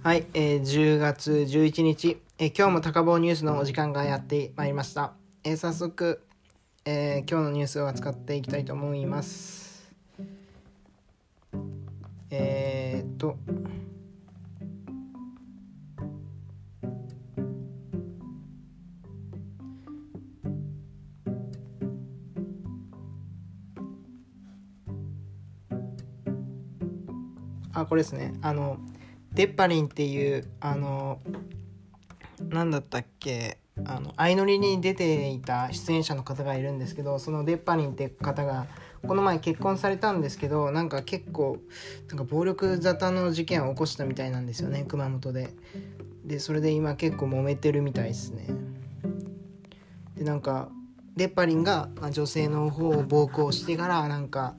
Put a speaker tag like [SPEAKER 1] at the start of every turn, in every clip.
[SPEAKER 1] はい、えー10月11日、えー今日も高坊ニュースのお時間がやってまいりました。えー早速、えー今日のニュースを扱っていきたいと思います。えーっと、あ、これですね。あの、デッパリンっていう、あの、なんだったっけ、あの、相乗りに出ていた出演者の方がいるんですけど、そのデッパリンって方が、この前結婚されたんですけど、なんか結構、なんか暴力沙汰の事件を起こしたみたいなんですよね、熊本で。で、それで今結構揉めてるみたいですね。で、なんか、デッパリンがまあ女性の方を暴行してから、なんか、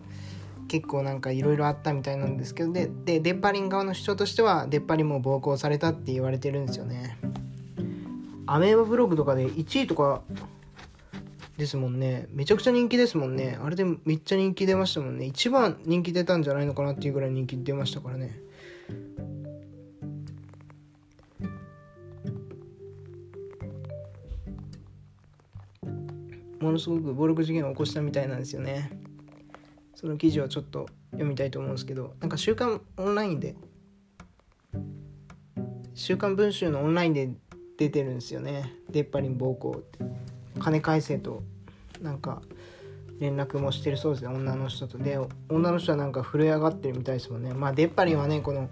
[SPEAKER 1] 結構なんかいろいろあったみたいなんですけどででデッパリン側の主張としてはデッパリンも暴行されたって言われてるんですよね。アメーバブログとかで1位とかですもんね。めちゃくちゃ人気ですもんね。あれでめっちゃ人気出ましたもんね。一番人気出たんじゃないのかなっていうぐらい人気出ましたからね。ものすごく暴力事件を起こしたみたいなんですよねその記事をちょっと読みたいと思うんですけどなんか「週刊オンライン」で「週刊文春」のオンラインで出てるんですよね。出っ張り暴行って。金返せとなんか連絡もしてるそうですね。女の人と。で女の人はなんか震え上がってるみたいですもんね。まあ出っ張りはねこの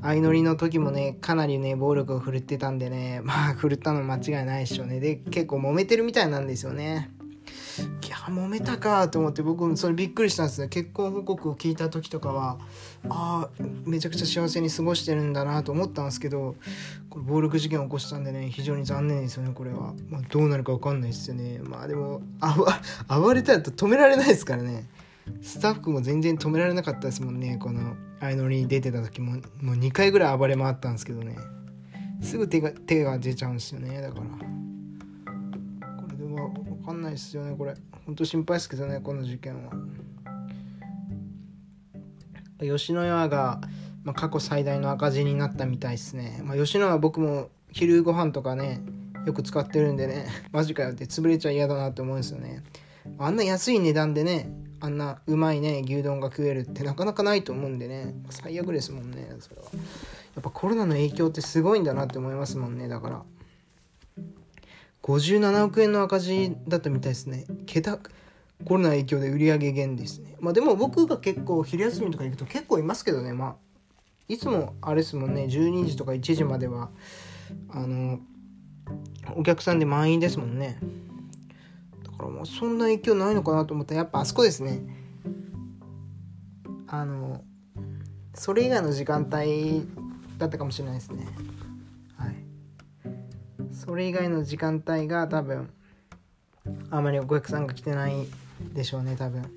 [SPEAKER 1] 相乗りの時もねかなりね暴力を振るってたんでね。まあ振るったの間違いないでしょね。で結構揉めてるみたいなんですよね。いや揉めたかと思って僕もそれびっくりしたんですね。結婚報告を聞いた時とかはああめちゃくちゃ幸せに過ごしてるんだなと思ったんですけどこれ暴力事件を起こしたんでね非常に残念ですよねこれは、まあ、どうなるか分かんないですよね。まあでも 暴れたら止められないですからね。スタッフも全然止められなかったですもんね。この相乗りに出てた時ももう2回ぐらい暴れ回ったんですけどね。すぐ手が手が出ちゃうんですよねだから。分かんないですよねこれ。本当心配ですけどねこの事件は。吉野家が、まあ、過去最大の赤字になったみたいですね、まあ、吉野家は僕も昼ご飯とかねよく使ってるんでね マジかよって潰れちゃ嫌だなって思うんですよね。あんな安い値段でねあんなうまいね牛丼が食えるってなかなかないと思うんでね。最悪ですもんねそれは。やっぱコロナの影響ってすごいんだなって思いますもんねだから。57億円の赤字だったみたいですね。桁コロナ影響で売り上げ減ですね。まあでも僕が結構昼休みとか行くと結構いますけどね。まあいつもあれですもんね。12時とか1時まではあのお客さんで満員ですもんね。だからもうそんな影響ないのかなと思ったらやっぱあそこですね。あのそれ以外の時間帯だったかもしれないですね。はい。それ以外の時間帯が多分あまりお客さんが来てないでしょうね多分。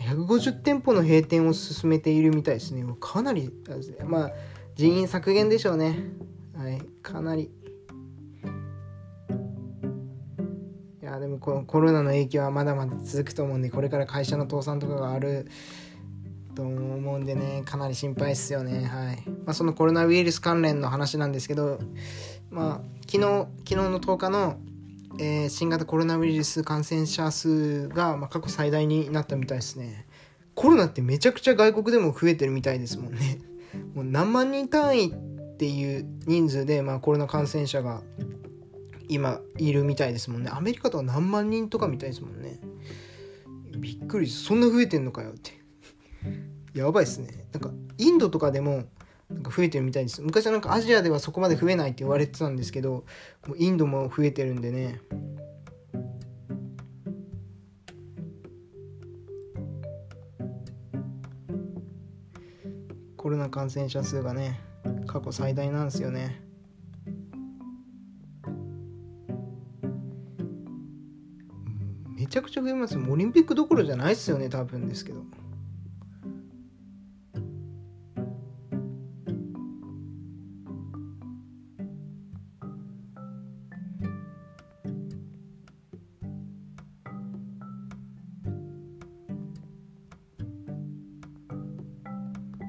[SPEAKER 1] 150店舗の閉店を進めているみたいですね。かなりまあ人員削減でしょうね。はいかなり。いやでもこのコロナの影響はまだまだ続くと思うんでこれから会社の倒産とかがあると思うんでねかなり心配ですよね。はい、まあ、そのコロナウイルス関連の話なんですけどまあ昨日昨日の10日のえー、新型コロナウイルス感染者数が、まあ、過去最大になったみたいですね。コロナってめちゃくちゃ外国でも増えてるみたいですもんね。もう何万人単位っていう人数で、まあ、コロナ感染者が今いるみたいですもんね。アメリカとは何万人とかみたいですもんね。びっくりそんな増えてんのかよって。やばいっすね。なんかインドとかでもなんか増えてるみたいです。昔はなんかアジアではそこまで増えないって言われてたんですけどもうインドも増えてるんでね。コロナ感染者数がね過去最大なんですよね。めちゃくちゃ増えます。オリンピックどころじゃないっすよね多分ですけど。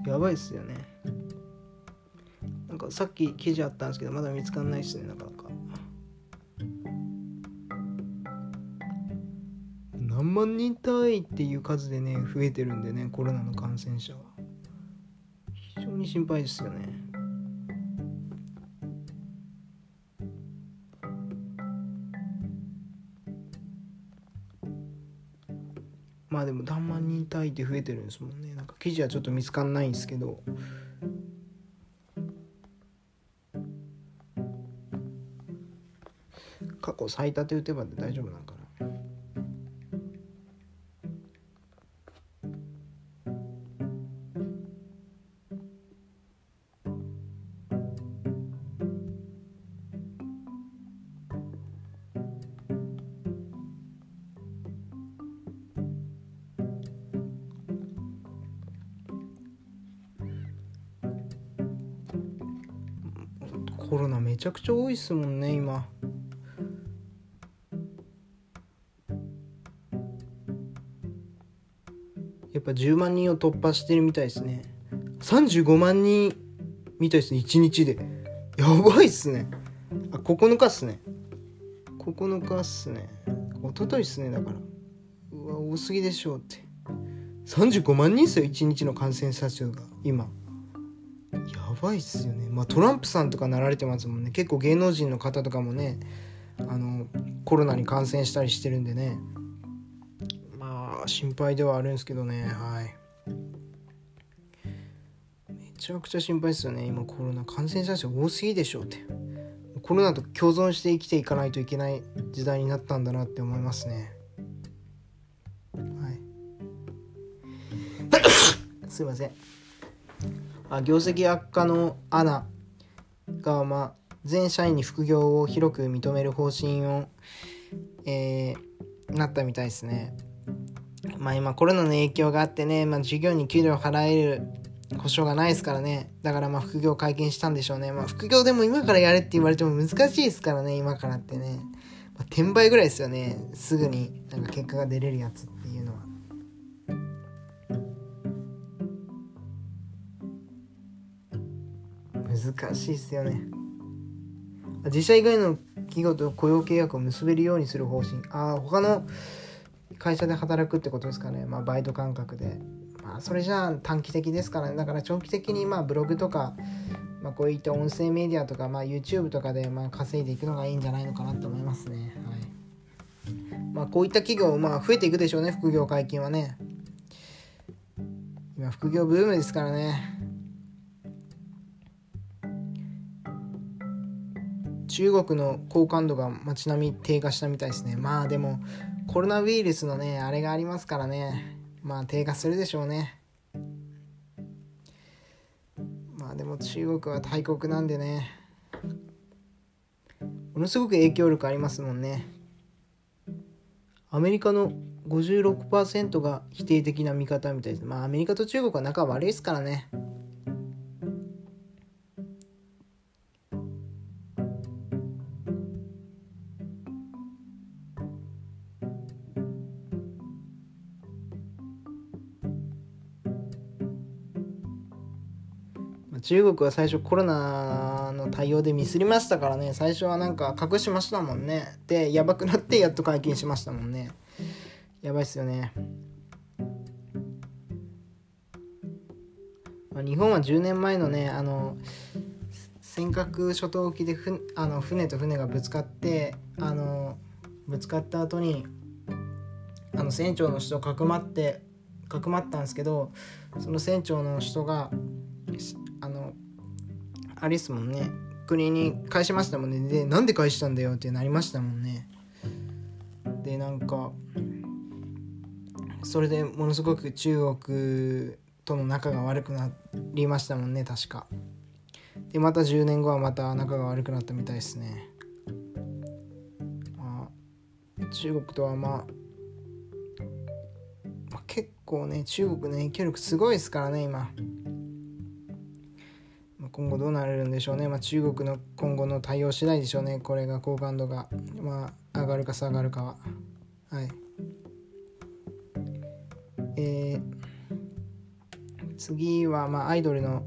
[SPEAKER 1] やばいっすよね。なんかさっき記事あったんですけどまだ見つかんないっすねなかなか。何万人単位っていう数でね増えてるんでねコロナの感染者は。非常に心配ですよね。まあでも何万人単位って増えてるんですもんね。なんか記事はちょっと見つかんないんですけど。過去最多って打てば大丈夫なんかな。コロナめちゃくちゃ多いっすもんね今。やっぱ10万人を突破してるみたいですね。35万人みたいですね1日で。やばいっすね。あ9日っすね。9日っすね。一昨日っすねだから。うわ多すぎでしょうって。35万人っすよ1日の感染者数が今やばいっすよね。まあトランプさんとかなられてますもんね。結構芸能人の方とかもねあのコロナに感染したりしてるんでね。まあ心配ではあるんですけどね。はい。めちゃくちゃ心配ですよね。今コロナ。感染者数多すぎでしょうって。コロナと共存して生きていかないといけない時代になったんだなって思いますね。はい。すいませんあ業績悪化のアナが、まあ、全社員に副業を広く認める方針を、えー、なったみたいですね。まあ今コロナの影響があってね、まあ、授業に給料払える保証がないですからね。だからまあ副業解禁したんでしょうね。まあ副業でも今からやれって言われても難しいですからね、今からってね。まあ、転売ぐらいですよね。すぐになんか結果が出れるやつっていうのは。難しいっすよね。自社以外の企業と雇用契約を結べるようにする方針。ああ他の会社で働くってことですかね。まあバイト感覚で。まあそれじゃあ短期的ですからね。だから長期的にまあブログとかまあ、こういった音声メディアとか、まあ、YouTube とかでまあ稼いでいくのがいいんじゃないのかなと思いますね。はい。まあ、こういった企業、まあ、増えていくでしょうね、副業解禁はね。今、副業ブームですからね。中国の好感度が街並み低下したみたいですね。まあでも、コロナウイルスのね、あれがありますからね。まあ低下するでしょうね。まあでも中国は大国なんでね。ものすごく影響力ありますもんね。アメリカの56%が否定的な見方みたいです。まあアメリカと中国は仲悪いですからね。中国は最初コロナの対応でミスりましたからね。最初はなんか隠しましたもんね。でやばくなってやっと解禁しましたもんね。やばいっすよね、まあ、日本は10年前のねあの尖閣諸島沖でふあの船と船がぶつかってあのぶつかった後にあの船長の人かくまってかくまったんですけどその船長の人があれですもんね。国に返しましたもんね。でなんで返したんだよってなりましたもんね。でなんかそれでものすごく中国との仲が悪くなりましたもんね確か。でまた10年後はまた仲が悪くなったみたいですね。まあ中国とはまあ、まあ、結構ね中国の影響力すごいですからね今今後どうなれるんでしょうね、まあ、中国の今後の対応次第でしょうね。これが好感度が、まあ、上がるか下がるかは。はい。えー、次はまあアイドルの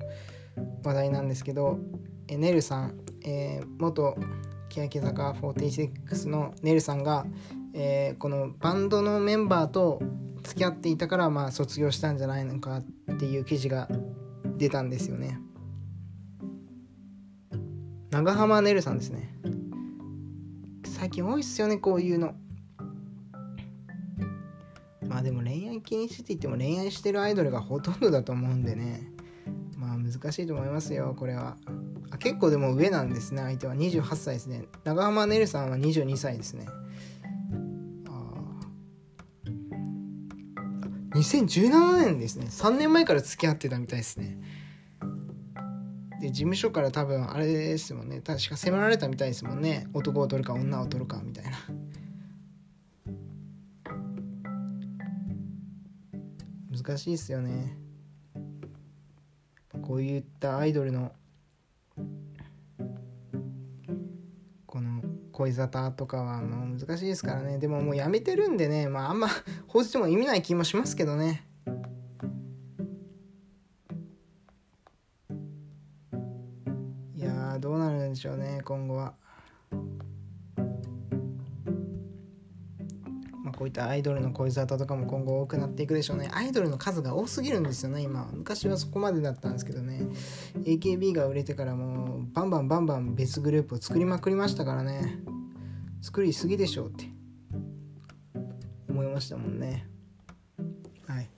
[SPEAKER 1] 話題なんですけど、えネルさん、えー、元欅坂46のネルさんが、えー、このバンドのメンバーと付き合っていたからまあ卒業したんじゃないのかっていう記事が出たんですよね。長浜ねるさんですね。最近多いっすよねこういうの。まあでも恋愛禁止って言っても恋愛してるアイドルがほとんどだと思うんでね。まあ難しいと思いますよこれは。あ結構でも上なんですね相手は。28歳ですね。長浜ねるさんは22歳ですね。あ2017年ですね。3年前から付き合ってたみたいですね。で事務所から多分あれですもんね。確か迫られたみたいですもんね。男を取るか女を取るかみたいな。難しいっすよね。こういったアイドルのこの恋沙汰とかはもう難しいですからね。でももうやめてるんでね。まああんま報じても意味ない気もしますけどね。しょうね今後は。まこういったアイドルの恋沙汰とかも今後多くなっていくでしょうね。アイドルの数が多すぎるんですよね今昔はそこまでだったんですけどね。AKB が売れてからもうバンバンバンバン別グループを作りまくりましたからね。作りすぎでしょうって。思いましたもんね。はい、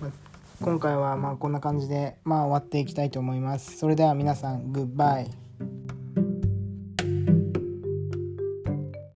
[SPEAKER 1] まあ、今回はまあこんな感じでまあ終わっていきたいと思います。それでは皆さんグッバイ。